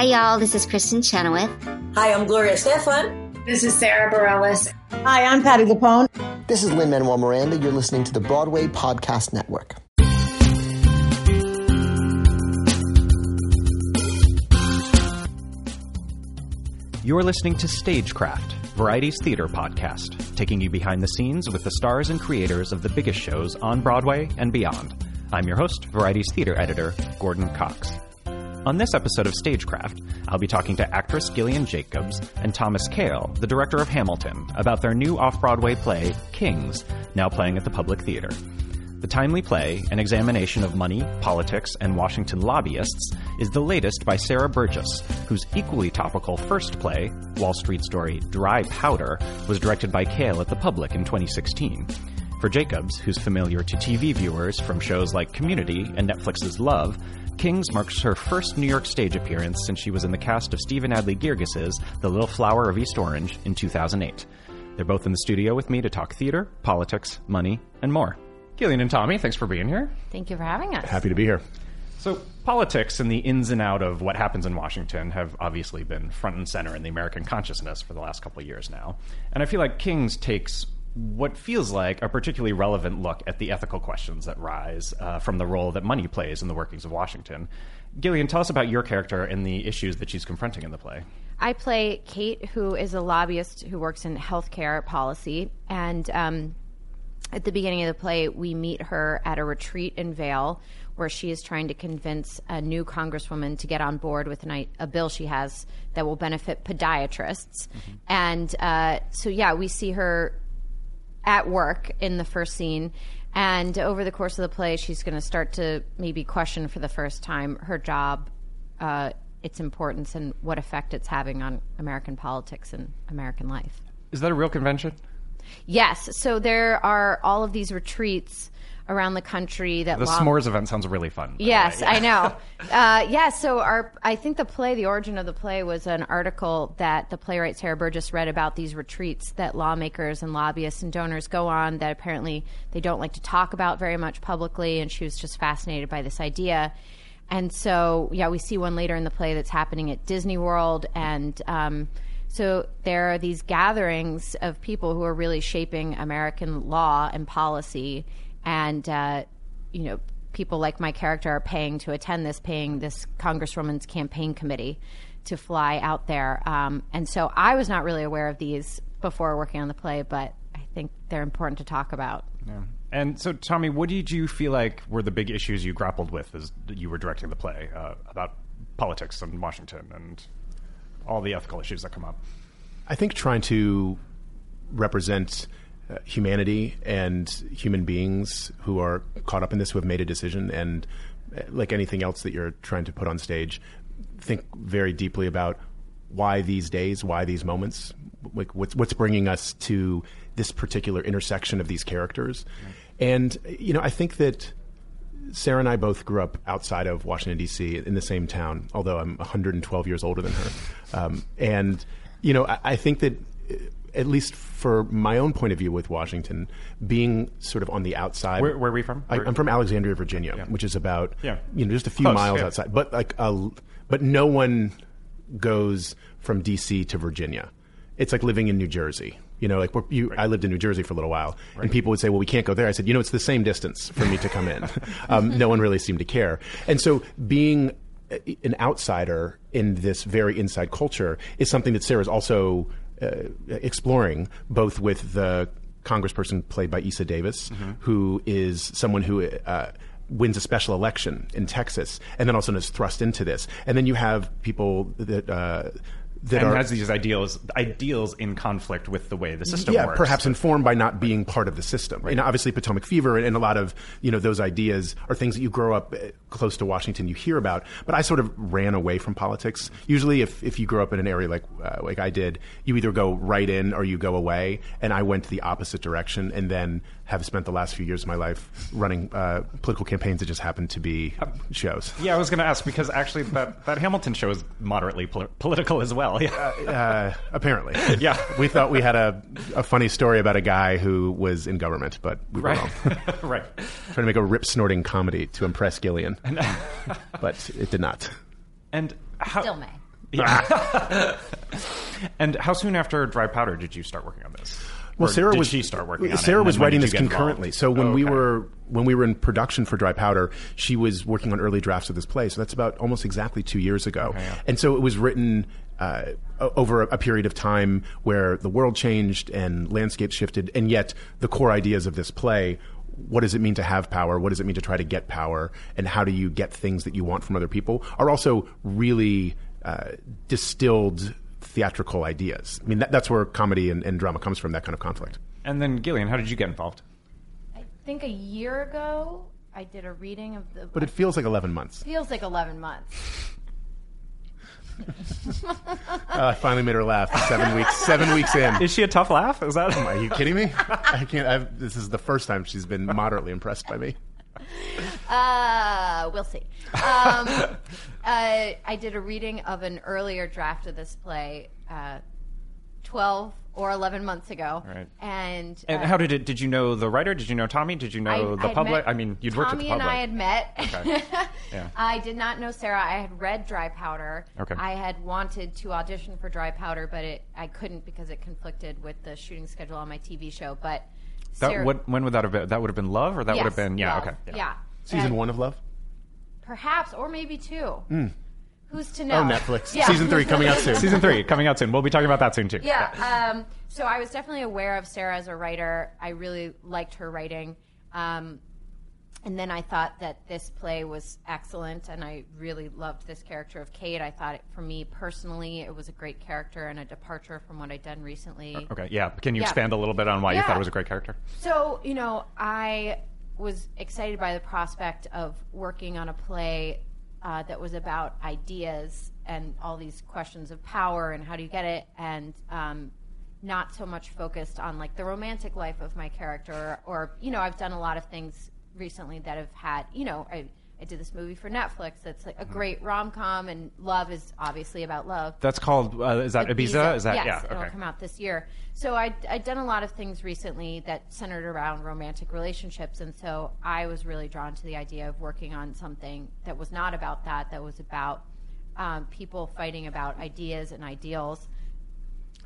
Hi, y'all. This is Kristin Chenoweth. Hi, I'm Gloria Estefan. This is Sara Bareilles. Hi, I'm Patti LuPone. This is Lin Manuel Miranda. You're listening to the Broadway Podcast Network. You're listening to Stagecraft, Variety's theater podcast, taking you behind the scenes with the stars and creators of the biggest shows on Broadway and beyond. I'm your host, Variety's theater editor, Gordon Cox. On this episode of Stagecraft, I'll be talking to actress Gillian Jacobs and Thomas Kail, the director of Hamilton, about their new off Broadway play, Kings, now playing at the Public Theater. The timely play, an examination of money, politics, and Washington lobbyists, is the latest by Sarah Burgess, whose equally topical first play, Wall Street Story Dry Powder, was directed by Kail at the Public in 2016. For Jacobs, who's familiar to TV viewers from shows like Community and Netflix's Love, Kings marks her first New York stage appearance since she was in the cast of Stephen Adly Guirgis' The Little Flower of East Orange in 2008. They're both in the studio with me to talk theater, politics, money, and more. Gillian and Tommy, thanks for being here. Thank you for having us. Happy to be here. So, politics and the ins and out of what happens in Washington have obviously been front and center in the American consciousness for the last couple of years now. And I feel like Kings takes what feels like a particularly relevant look at the ethical questions that rise uh, from the role that money plays in the workings of Washington. Gillian, tell us about your character and the issues that she's confronting in the play. I play Kate, who is a lobbyist who works in healthcare policy. And um, at the beginning of the play, we meet her at a retreat in Vail where she is trying to convince a new congresswoman to get on board with an, a bill she has that will benefit podiatrists. Mm-hmm. And uh, so, yeah, we see her at work in the first scene. And over the course of the play, she's going to start to maybe question for the first time her job, uh, its importance, and what effect it's having on American politics and American life. Is that a real convention? Yes. So there are all of these retreats around the country that the s'mores event sounds really fun. Yes, yeah. I know. Uh, yeah, so our I think the play, the origin of the play, was an article that the playwright Sarah Burgess read about these retreats that lawmakers and lobbyists and donors go on that apparently they don't like to talk about very much publicly, and she was just fascinated by this idea. And so, yeah, we see one later in the play that's happening at Disney World, and um, so there are these gatherings of people who are really shaping American law and policy and uh, you know people like my character are paying to attend this, paying this congresswoman's campaign committee to fly out there. Um, and so I was not really aware of these before working on the play, but I think they're important to talk about. Yeah. And so, Tommy, what did you feel like were the big issues you grappled with as you were directing the play uh, about politics in Washington and all the ethical issues that come up? I think trying to represent uh, humanity and human beings who are caught up in this, who have made a decision, and uh, like anything else that you're trying to put on stage, think very deeply about why these days, why these moments, like what's what's bringing us to this particular intersection of these characters, right. and you know, I think that. Sarah and I both grew up outside of Washington D.C. in the same town, although I'm 112 years older than her. Um, and you know, I, I think that at least for my own point of view with Washington, being sort of on the outside. Where, where are we from? I, am from Alexandria, Virginia, yeah. which is about yeah. you know just a few Close, miles yeah. outside. But like, a, but no one goes from D.C. to Virginia. It's like living in New Jersey. You know, like you, right. I lived in New Jersey for a little while, right. and people would say, "Well, we can't go there." I said, "You know, it's the same distance for me to come in." um, no one really seemed to care, and so being an outsider in this very inside culture is something that Sarah's also exploring, both with the congressperson played by Eisa Davis, mm-hmm. who is someone who uh, wins a special election in Texas, and then also is thrust into this. And then you have people that. Uh, that and are, has these ideals ideals in conflict with the way the system yeah, works. perhaps informed by not being part of the system. Right. And obviously, Potomac Fever and, a lot of you know those ideas are things that you grow up uh, close to Washington, you hear about. But I sort of ran away from politics. Usually, if, if you grow up in an area like uh, like I did, you either go right in or you go away. And I went the opposite direction, and then have spent the last few years of my life running uh, political campaigns that just happen to be shows. Yeah, I was going to ask because actually that, that Hamilton show is moderately pol- political as well. Yeah. Uh, uh, apparently. Yeah. We thought we had a, a funny story about a guy who was in government, but we were right. wrong. right. Trying to make a rip snorting comedy to impress Gillian, but it did not. And how, still may. Yeah. And how soon after Dry Powder did you start working on this? Well, Sarah did was she start working on? Sarah was writing this concurrently. involved? So when Oh, we were when we were in production for Dry Powder, she was working on early drafts of this play. So that's about almost exactly two years ago. And so it was written uh, over a, a period of time where the world changed and landscape shifted, and yet the core ideas of this play. What does it mean to have power? What does it mean to try to get power? And how do you get things that you want from other people? Are also really uh, distilled theatrical ideas. I mean, that, that's where comedy and, and drama comes from, that kind of conflict. And then Gillian, how did you get involved? I think a year ago, I did a reading of the. But it feels like 11 months. feels like 11 months. Uh, I finally made her laugh. Seven weeks. Seven weeks in. Is she a tough laugh? Is that? Are you kidding me? I can't. I've, this is the first time she's been moderately impressed by me. Uh, we'll see. Um, uh, I did a reading of an earlier draft of this play, uh, 12 or 11 months ago. Right. And, And uh, how did it? Did you know the writer? Did you know Tommy? Did you know the I'd public? I mean, you'd worked with Tommy the public. and I had met. Okay. Yeah. I did not know Sarah. I had read Dry Powder. Okay. I had wanted to audition for Dry Powder, but it I couldn't because it conflicted with the shooting schedule on my TV show. But that Sarah, what, when would that have been? That would have been Love, or that would have been yeah. Love. Okay. Yeah. Season And one of Love. perhaps, or maybe two. Who's to know? Oh, Netflix. Yeah. Season three coming out soon. Season three coming out soon. We'll be talking about that soon too. Yeah. Um, so I was definitely aware of Sarah as a writer. I really liked her writing. Um, and then I thought that this play was excellent, and I really loved this character of Kate. I thought, it, for me personally, it was a great character and a departure from what I'd done recently. Okay. Yeah. Can you Yeah. expand a little bit on why you thought it was a great character? So, you know, I was excited by the prospect of working on a play uh, that was about ideas and all these questions of power and how do you get it, and um, not so much focused on like the romantic life of my character. Or, you know, I've done a lot of things recently that have had, you know, I, I did this movie for Netflix that's like a great rom com, and love is obviously about love. That's called. Uh, is that Ibiza? Is that yes, yeah? it'll Okay. come out this year. So I I'd done a lot of things recently that centered around romantic relationships, and so I was really drawn to the idea of working on something that was not about that. That was about um, people fighting about ideas and ideals.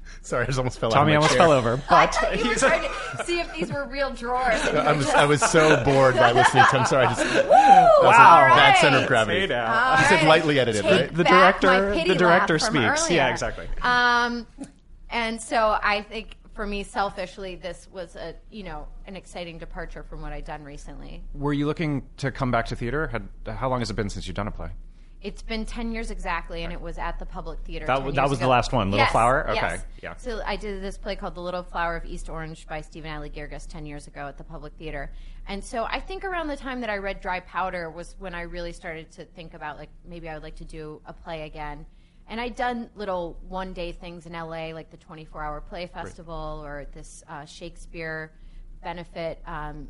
Sorry, I just almost fell out. Tommy of almost chair. fell over, I but thought you were he's- trying to see if these were real drawers. and you I were was just- I was so bored by listening to. I'm sorry. I just that was Wow. a bad Right. center of gravity. Stay down. All You said right. lightly edited, Take right? The back director- my pity the director laugh from speaks. Yeah, earlier. exactly. Um, and so I think for me, selfishly, this was a you know an exciting departure from what I'd done recently. Were you looking to come back to theater? Had, how long has it been since you've done a play? It's been ten years exactly, and it was at the Public Theater. That 10 w- that years was the last one, Little Yes, Flower? Okay, yes. yeah. So I did this play called The Little Flower of East Orange by Stephen Adly Guirgis ten years ago at the Public Theater, and so I think around the time that I read Dry Powder was when I really started to think about like maybe I would like to do a play again. And I'd done little one day things in LA, like the 24 hour play festival or this uh, Shakespeare benefit um,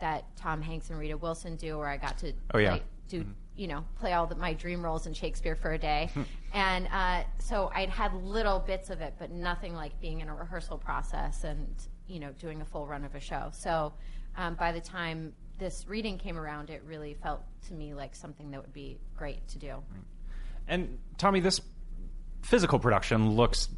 that Tom Hanks and Rita Wilson do, where I got to Oh, yeah. do you know play all the, my dream roles in Shakespeare for a day, and uh, so I'd had little bits of it, but nothing like being in a rehearsal process and you know doing a full run of a show. So um, by the time this reading came around, it really felt to me like something that would be great to do. And Tommy, this physical production looks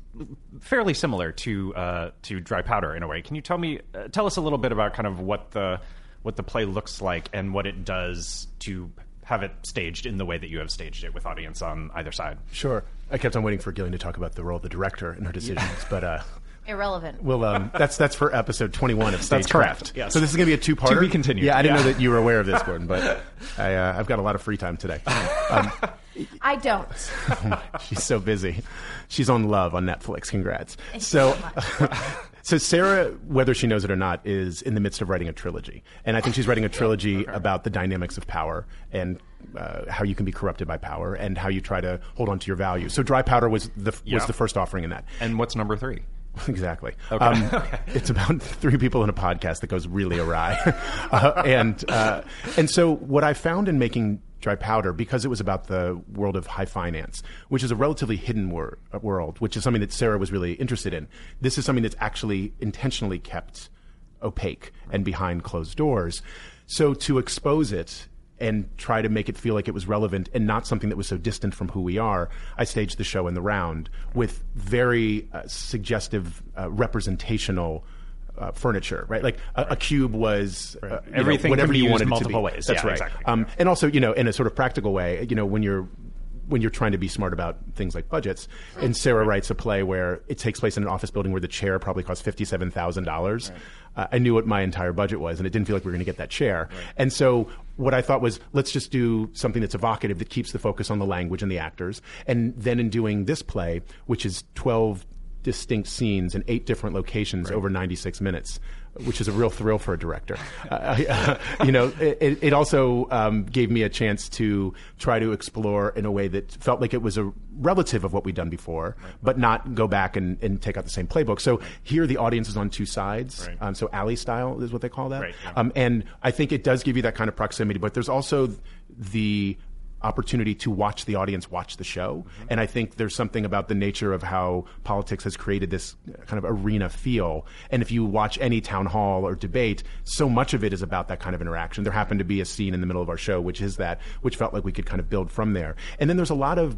fairly similar to uh, to Dry Powder in a way. Can you tell me, uh, tell us a little bit about kind of what the what the play looks like and what it does to have it staged in the way that you have staged it with audience on either side? Sure. I kept on waiting for Gillian to talk about the role of the director and her decisions, but uh, Irrelevant. Well, um, that's that's for episode 21 of That's Stagecraft. correct, yes. So this is going to be a two-parter. To be continued, Yeah, I didn't yeah. know that you were aware of this, Gordon, but I, uh, I've got a lot of free time today. Um, I don't. she's so busy. She's on Love on Netflix. Congrats. So, so Sarah, whether she knows it or not, is in the midst of writing a trilogy, and I think she's writing a trilogy about the dynamics of power and uh, how you can be corrupted by power and how you try to hold on to your values. So, Dry Powder was the Yeah. was the first offering in that. And what's number three? Exactly. Um, it's about three people in a podcast that goes really awry, uh, and uh, and so what I found in making Dry Powder because it was about the world of high finance, which is a relatively hidden wor- world, which is something that Sarah was really interested in. This is something that's actually intentionally kept opaque and behind closed doors. So to expose it and try to make it feel like it was relevant and not something that was so distant from who we are, I staged the show in the round with very uh, suggestive uh, representational. Uh, furniture, right? Like a, a cube was uh, you know, Everything whatever you used wanted it to multiple be. ways. That's Yeah, right. exactly. Um, and also, you know, in a sort of practical way, you know, when you're when you're trying to be smart about things like budgets, and Sarah writes a play where it takes place in an office building where the chair probably costs fifty-seven thousand dollars. Uh, I knew what my entire budget was, and it didn't feel like we were going to get that chair. And so, what I thought was, let's just do something that's evocative that keeps the focus on the language and the actors. And then, in doing this play, which is twelve distinct scenes in eight different locations over 96 minutes, which is a real thrill for a director. Uh, you know, it, it also um, gave me a chance to try to explore in a way that felt like it was a relative of what we'd done before, but not go back and, and take out the same playbook. So here the audience is on two sides. Right. Um, so alley style is what they call that. Right, yeah. um, and I think it does give you that kind of proximity, but there's also the opportunity to watch the audience watch the show. Mm-hmm. And I think there's something about the nature of how politics has created this kind of arena feel. And if you watch any town hall or debate, so much of it is about that kind of interaction. There happened to be a scene in the middle of our show, which is that, which felt like we could kind of build from there. And then there's a lot of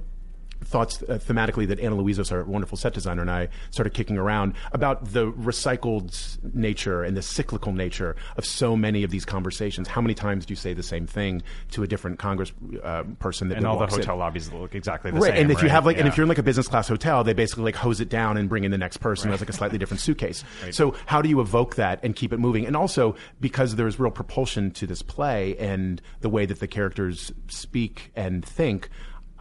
thoughts uh, thematically that Anna Louizos, our wonderful set designer, and I started kicking around about the recycled nature and the cyclical nature of so many of these conversations. How many times do you say the same thing to a different Congress uh, person that and all the walks in? hotel lobbies look exactly the Right, same. and if you have like, and if you're in like a business class hotel, they basically like hose it down and bring in the next person who has like a slightly different suitcase. So how do you evoke that and keep it moving? And also because there's real propulsion to this play and the way that the characters speak and think.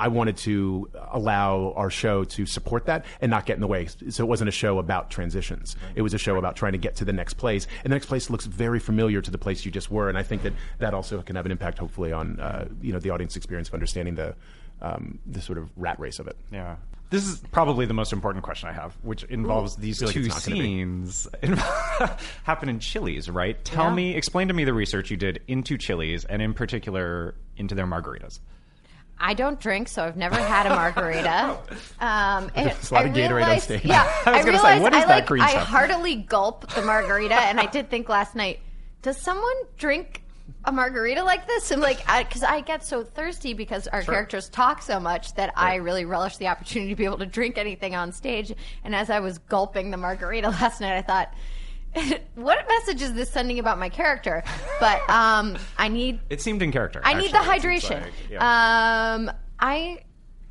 I wanted to allow our show to support that and not get in the way. So it wasn't a show about transitions. It was a show about trying to get to the next place. And the next place looks very familiar to the place you just were. And I think that that also can have an impact, hopefully, on uh, you know the audience experience of understanding the um, the sort of rat race of it. Yeah. This is probably the most important question I have, which involves these feel like two it's not gonna be. scenes happen in Chili's, right? Tell Yeah. me, explain to me the research you did into Chili's and in particular into their margaritas. I don't drink, so I've never had a margarita. Um, and There's a lot I of Gatorade on stage. Yeah, I was gonna say, realized what is I that like green I stuff? heartily gulp the margarita, and I did think last night, does someone drink a margarita like this? And like, because I, get so thirsty because our characters talk so much that I really relish the opportunity to be able to drink anything on stage. And as I was gulping the margarita last night, I thought. what message is this sending about my character? But um, I need It seemed in character. I need the actually, it seems hydration. like. Yeah. Um, I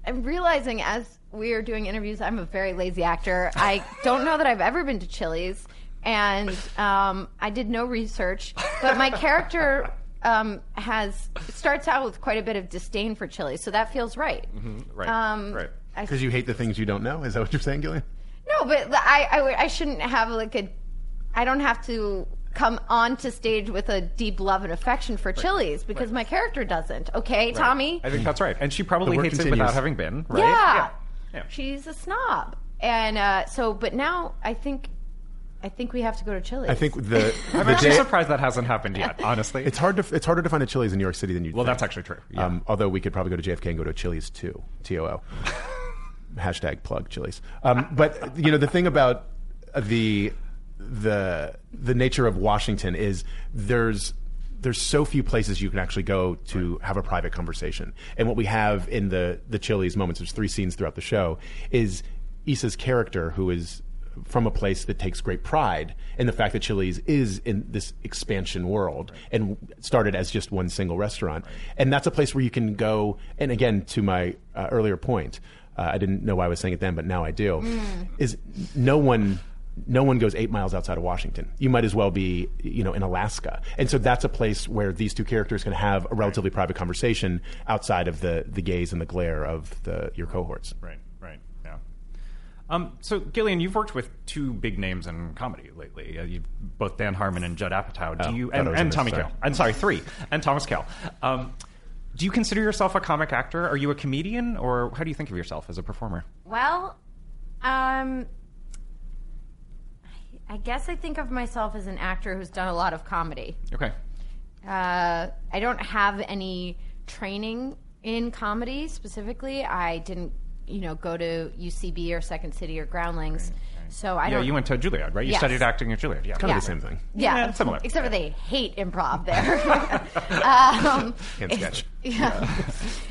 am realizing as we are doing interviews, I'm a very lazy actor. I don't know that I've ever been to Chili's, and um, I did no research. But my character um, has starts out with quite a bit of disdain for Chili's, so that feels right. right. Um, right. I- Because you hate the things you don't know? Is that what you're saying, Gillian? no, but I, I, I shouldn't have like a. I don't have to come onto stage with a deep love and affection for Chili's because my character doesn't. Okay, Tommy. I think that's right. And she probably The work hates it without having been, right? Yeah. Yeah. She's a snob. And uh, so, but now I think, I think we have to go to Chili's. I think the, I'm the actually day- surprised that hasn't happened yet, honestly. it's hard to it's harder to find a Chili's in New York City than you. well, that's actually true. Yeah. Um, although we could probably go to JFK and go to Chili's too. T O O. Hashtag plug Chili's. Um, but you know the thing about the the the nature of Washington is there's there's so few places you can actually go to have a private conversation. And what we have in the the Chili's moments, there's three scenes throughout the show, is Eisa's character who is from a place that takes great pride in the fact that Chili's is in this expansion world and started as just one single restaurant. And that's a place where you can go. And again, to my uh, earlier point, uh, I didn't know why I was saying it then, but now I do. Is no one. No one goes eight miles outside of Washington. You might as well be, you know, in Alaska. And so that's a place where these two characters can have a relatively private conversation outside of the, the gaze and the glare of the, your cohorts. Right, right, yeah. Um, so, Gillian, you've worked with two big names in comedy lately. Uh, you both Dan Harmon and Judd Apatow. Do Oh, you and, and Tommy sorry. Kail? I'm sorry, three and Thomas Kail. Um, do you consider yourself a comic actor? Are you a comedian, or how do you think of yourself as a performer? Well, um, I guess I think of myself as an actor who's done a lot of comedy. Okay. Uh, I don't have any training in comedy specifically. I didn't you know, go to UCB or Second City or Groundlings. So I Yeah, don't. you went to Juilliard, right? You Yes. studied acting at Juilliard. Yeah. Kind Yeah. of the same thing. yeah, Yeah, similar. Except for they hate improv there. um, Can't sketch. yeah.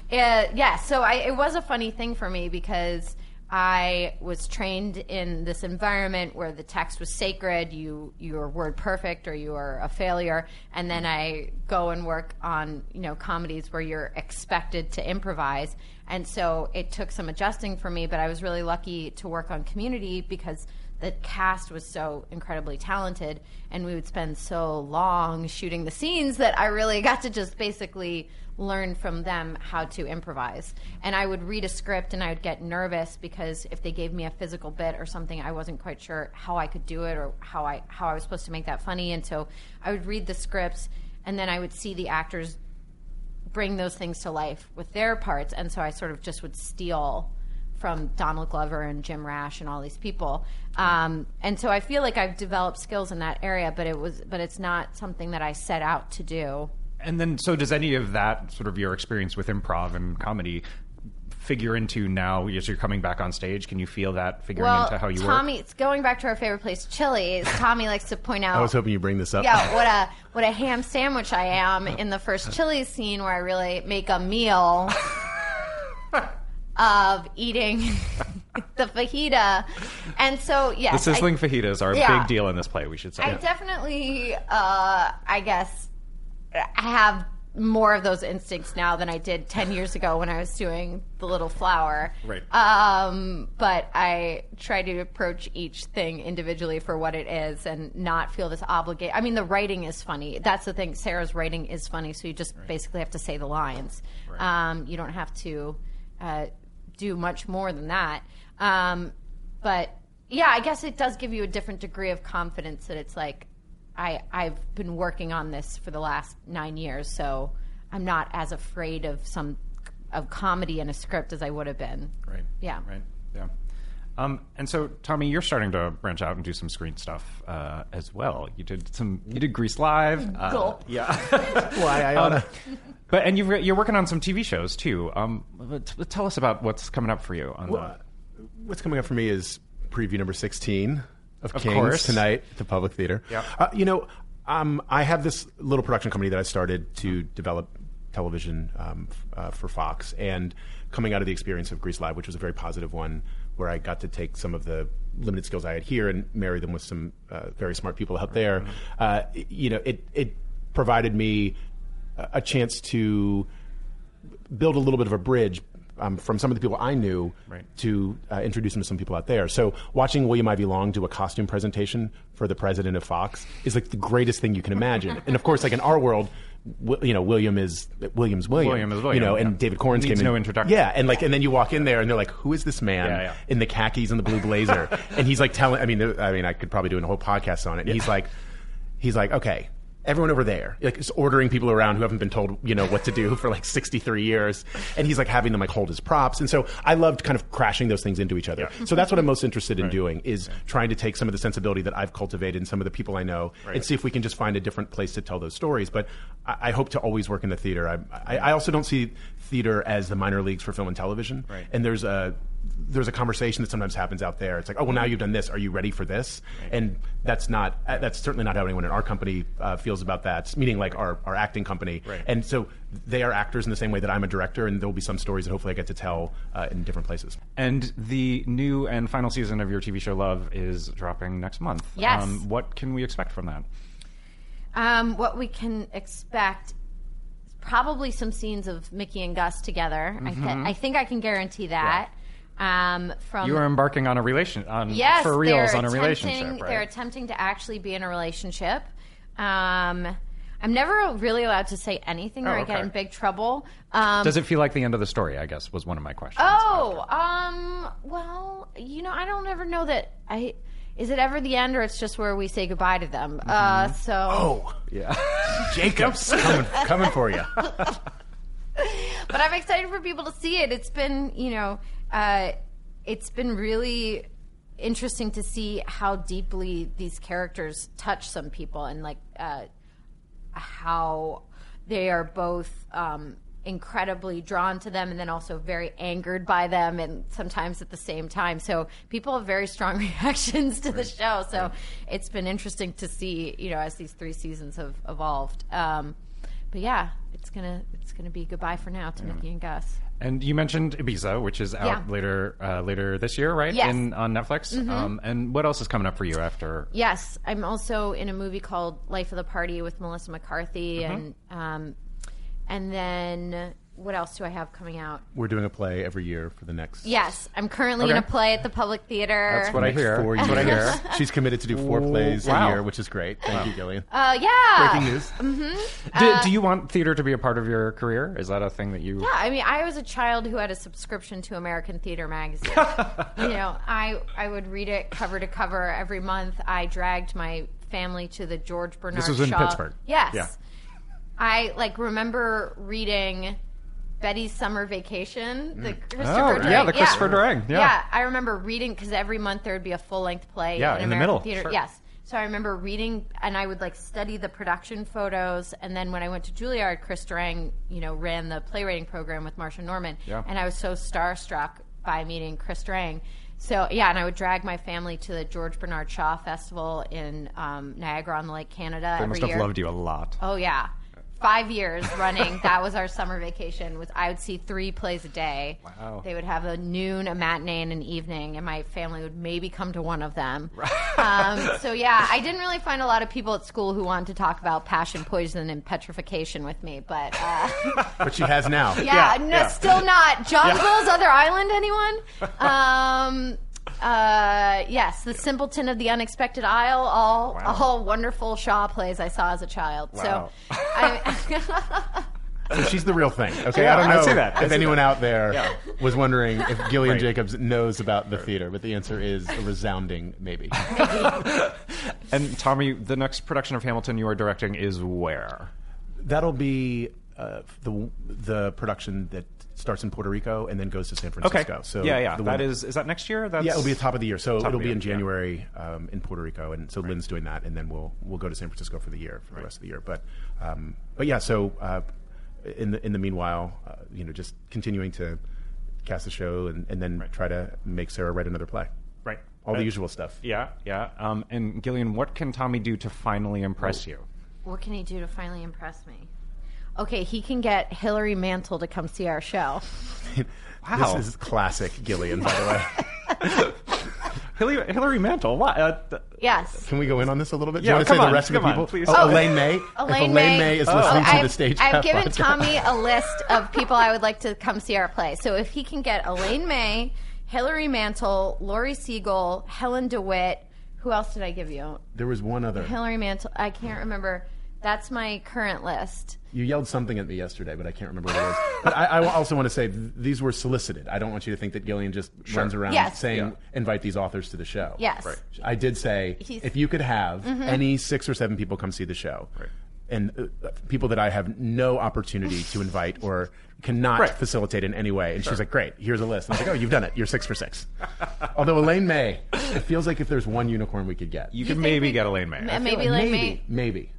Uh, yeah. So I, it was a funny thing for me because I was trained in this environment where the text was sacred. You you are word perfect or you are a failure. And then I go and work on you know comedies where you're expected to improvise. And so it took some adjusting for me. But I was really lucky to work on Community because the cast was so incredibly talented and we would spend so long shooting the scenes that I really got to just basically learn from them how to improvise. And I would read a script and I would get nervous because if they gave me a physical bit or something I wasn't quite sure how I could do it or how I how I was supposed to make that funny and so I would read the scripts and then I would see the actors bring those things to life with their parts and so I sort of just would steal from Donald Glover and Jim Rash and all these people. Um, and so I feel like I've developed skills in that area, but it was, but it's not something that I set out to do. And then, so does any of that sort of your experience with improv and comedy figure into now as you're coming back on stage? Can you feel that figuring Well, into how you Tommy, work? it's going back to our favorite place, Chili's. Tommy likes to point out. I was hoping you bring this up. yeah, what a what a ham sandwich I am in the first Chili's scene where I really make a meal of eating the fajita, and so The yes, I- sizzling fajitas are a yeah. big deal in this play. We should say. I definitely, uh, I guess, I have more of those instincts now than I did 10 years ago when I was doing The Little Flower. Right. Um, but I try to approach each thing individually for what it is and not feel this obligation. I mean, the writing is funny. That's the thing. Sarah's writing is funny, so you just basically have to say the lines. Um, you don't have to uh, do much more than that. Um, but yeah, I guess it does give you a different degree of confidence that it's like, I, I've been working on this for the last nine years, so I'm not as afraid of some of comedy in a script as I would have been. Right. Yeah. Right. Yeah. Um, and so, Tommy, you're starting to branch out and do some screen stuff uh, as well. You did some. You did Grease Live. Uh, Gulp. yeah. Why I oughta. but and you've, you're working on some TV shows too. Um, but t- tell us about what's coming up for you on Well, what's coming up for me is preview number 16 of, Of Kings course. tonight at the Public Theater. Yep. Uh, you know, um, I have this little production company that I started to develop television um, uh, for Fox, and coming out of the experience of Grease Live, which was a very positive one, where I got to take some of the limited skills I had here and marry them with some uh, very smart people out there. Uh, y- you know, it it provided me a chance to build a little bit of a bridge um, from some of the people I knew Right. to uh, introduce them to some people out there. So watching William Ivey Long do a costume presentation for the president of Fox is like the greatest thing you can imagine. and of course, like in our world, you know, William is William's William. William is You William, know, yeah. and David Korins Needs came in. no introduction. Yeah, and like, and then you walk in there, and they're like, "Who is this man Yeah, yeah. in the khakis and the blue blazer?" and he's like telling. I mean, I mean, I could probably do a whole podcast on it. And He's like, he's like, okay. Everyone over there, like, is ordering people around who haven't been told, you know, what to do for like 63 years, and he's like having them like hold his props, and so I loved kind of crashing those things into each other. So that's what I'm most interested in doing is trying to take some of the sensibility that I've cultivated and some of the people I know, and see if we can just find a different place to tell those stories. But I, I hope to always work in the theater. I, I, I also don't see theater as the minor leagues for film and television, Right. and there's a there's a conversation that sometimes happens out there. It's like, oh, well, now you've done this. Are you ready for this? And that's not that's certainly not how anyone in our company uh, feels about that. Meaning, like our, our acting company. Right. And so they are actors in the same way that I'm a director, and there will be some stories that hopefully I get to tell uh, in different places. And the new and final season of your TV show Love is dropping next month. Um, Yes. what can we expect from that? Um, what we can expect is probably some scenes of Mickey and Gus together. I, th- I think I can guarantee that. Um, from You are embarking on a relation on yes, for reals on a attempting- relationship, They're attempting to actually be in a relationship. Um, I'm never really allowed to say anything or Oh, I get in big trouble. Um, Does it feel like the end of the story? I guess was one of my questions. Oh, um, well, you know, I don't ever know that I. Is it ever the end, or it's just where we say goodbye to them? Uh, so, Oh, yeah. Jacobs coming coming for you. but I'm excited for people to see it. It's been, you know, uh, it's been really interesting to see how deeply these characters touch some people, and like uh, how they are both um, incredibly drawn to them and then also very angered by them and sometimes at the same time. So people have very strong reactions to the show. So it's been interesting to see, you know, as these three seasons have evolved. Um, but yeah, it's gonna it's gonna be goodbye for now to Mickey and Gus. And you mentioned Ibiza, which is out Yeah. later uh, later this year, right? Yes. In, on Netflix. Um, and what else is coming up for you after? Yes, I'm also in a movie called Life of the Party with Melissa McCarthy, and um, and then what else do I have coming out? We're doing a play every year for the next. Yes, I'm currently in a play at the Public Theater. That's what I next hear. Four That's what I years. hear. She's committed to do four plays wow. a year, which is great. Thank you, Gillian. uh, yeah, Breaking news. Do, do you want theater to be a part of your career? Is that a thing that you? Yeah, I mean, I was a child who had a subscription to American Theater magazine. you know, I I would read it cover to cover every month. I dragged my family to the George Bernard. was in Shaw. Pittsburgh. Yes. Yeah. I like remember reading Betty's Summer Vacation, the Christopher Oh, Durang. yeah, the Christopher Durang, yeah. I remember reading because every month there would be a full length play. Yeah, in, in the American middle, Theater. sure. Yes. So I remember reading, and I would like study the production photos. And then when I went to Juilliard, Chris Durang, you know, ran the playwriting program with Marsha Norman. Yeah. And I was so starstruck by meeting Chris Durang. So yeah, and I would drag my family to the George Bernard Shaw Festival in um, Niagara on the Lake, Canada. They every must have year. loved you a lot. Oh yeah, five years running. that was our summer vacation. Was I would see three plays a day. Wow. They would have a noon, a matinee, and an evening, and my family would maybe come to one of them. um, so yeah, I didn't really find a lot of people at school who wanted to talk about passion, poison, and petrifaction with me. But uh, But she has now. yeah, Yeah, no, yeah. still not. John Bull's Other Island, anyone? Um, uh, yes, The Simpleton of the Unexpected Isle, all Wow. all wonderful Shaw plays I saw as a child. Wow. So, I, So she's the real thing. Okay, Yeah, I don't I'd know say that. I'd if say anyone that. out there Yeah. was wondering if Gillian Right. Jacobs knows about the theater, but the answer is a resounding maybe. And Tommy, the next production of Hamilton you are directing is where? That'll be uh, the the production that starts in Puerto Rico and then goes to San Francisco. So yeah, yeah. the That one- is is that next year? That's Yeah, it'll be the top of the year. So it'll the be in year, yeah. January um, in Puerto Rico, and so Lin's doing that, and then we'll we'll go to San Francisco for the year for the rest of the year. But um, but yeah, so uh, in the in the meanwhile, uh, you know, just continuing to cast the show and, and then try to make Sarah write another play. right. All the Uh, usual stuff. Yeah, yeah. Um, and Gillian, what can Tommy do to finally impress you? what can he do to finally impress me? Okay, he can get Hilary Mantel to come see our show. Wow. This is classic Gillian, by the way. Hilary, Hilary Mantel. What? Uh, th- Yes. Can we go in on this a little bit? Do Yeah, you want to come say on, the rest of the come on, people? please. Oh, Oh. Elaine May. Elaine if Elaine May, May, is Oh, listening to I've, the stage. I've given podcast. Tommy a list of people I would like to come see our play. So if he can get Elaine May, Hilary Mantel, Laurie Siegel, Helen DeWitt, who else did I give you? There was one other. Hilary Mantel. I can't remember. That's my current list. You yelled something at me yesterday, but I can't remember what it was. But I, I also want to say th- these were solicited. I don't want you to think that Gillian just runs around Yes. saying Yeah. invite these authors to the show. Yes. Right. I did say He's- if you could have any six or seven people come see the show, and uh, people that I have no opportunity to invite or cannot Right. facilitate in any way, and she's like, "Great, here's a list." And I was like, "Oh, you've done it. You're six for six. Although Elaine May, it feels like if there's one unicorn we could get, you You can maybe we- get Elaine May. M- I feel maybe like- Elaine maybe, May. maybe.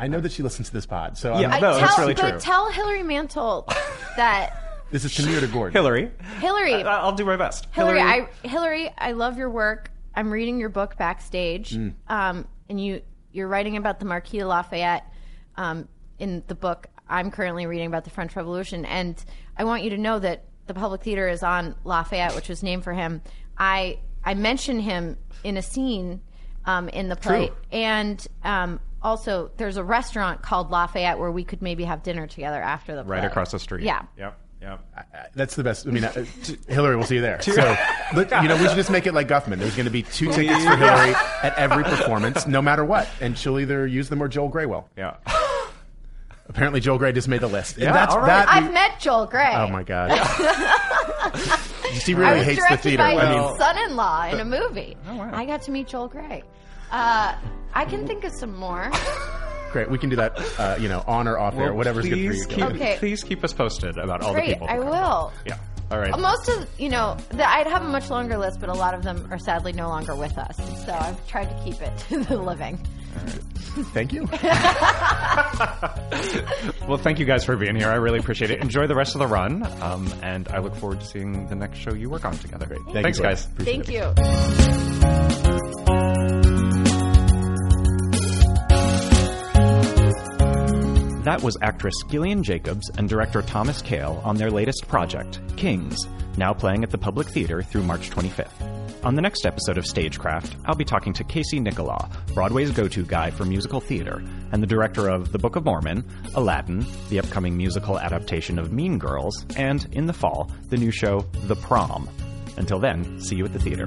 I know that she listens to this pod, so Yeah. I'm- No, I that's tell, really but true. tell Hilary Mantel that this is or to Gordon. Hilary. Hilary, I- I'll do my best. Hilary, I Hilary, I love your work. I'm reading your book backstage, Mm. um, and you you're writing about the Marquis de Lafayette um, in the book. I'm currently reading about the French Revolution, and I want you to know that the Public Theater is on Lafayette, which was named for him. I I mention him in a scene um, in the play, True. and um, also there's a restaurant called Lafayette where we could maybe have dinner together after the play. right across the street. Yeah. Yep. Yep. That's the best. I mean, uh, t- Hilary will see you there. So, but, you know, we should just make it like Guffman. There's going to be two tickets for Hilary at every performance, no matter what, and she'll either use them or Joel Grey will. Yeah. Apparently, Joel Grey just made the list. And Yeah, that's all right. that. I've met Joel Grey. oh my god. he I really was hates the directed theater. by I mean, his son-in-law in a movie. Oh, wow. I got to meet Joel Grey. Uh, I can think of some more. great. We can do that. Uh, you know, on or off air, Well, whatever's good for you. Keep, Okay. Please keep us posted about all the Great, people. I who come. will. Yeah. All right. Most of you know, the, I'd have a much longer list, but a lot of them are sadly no longer with us. So I've tried to keep it to the living. Thank you. well, thank you guys for being here. I really appreciate it. Enjoy the rest of the run, um, and I look forward to seeing the next show you work on together. Great. Thank Thanks, you, guys. Thank you. That was actress Gillian Jacobs and director Thomas Kail on their latest project, Kings, now playing at the Public Theater through March 25th. On the next episode of Stagecraft, I'll be talking to Casey Nicholaw, Broadway's go to guy for musical theater, and the director of The Book of Mormon, Aladdin, the upcoming musical adaptation of Mean Girls, and, in the fall, the new show The Prom. Until then, see you at the theater.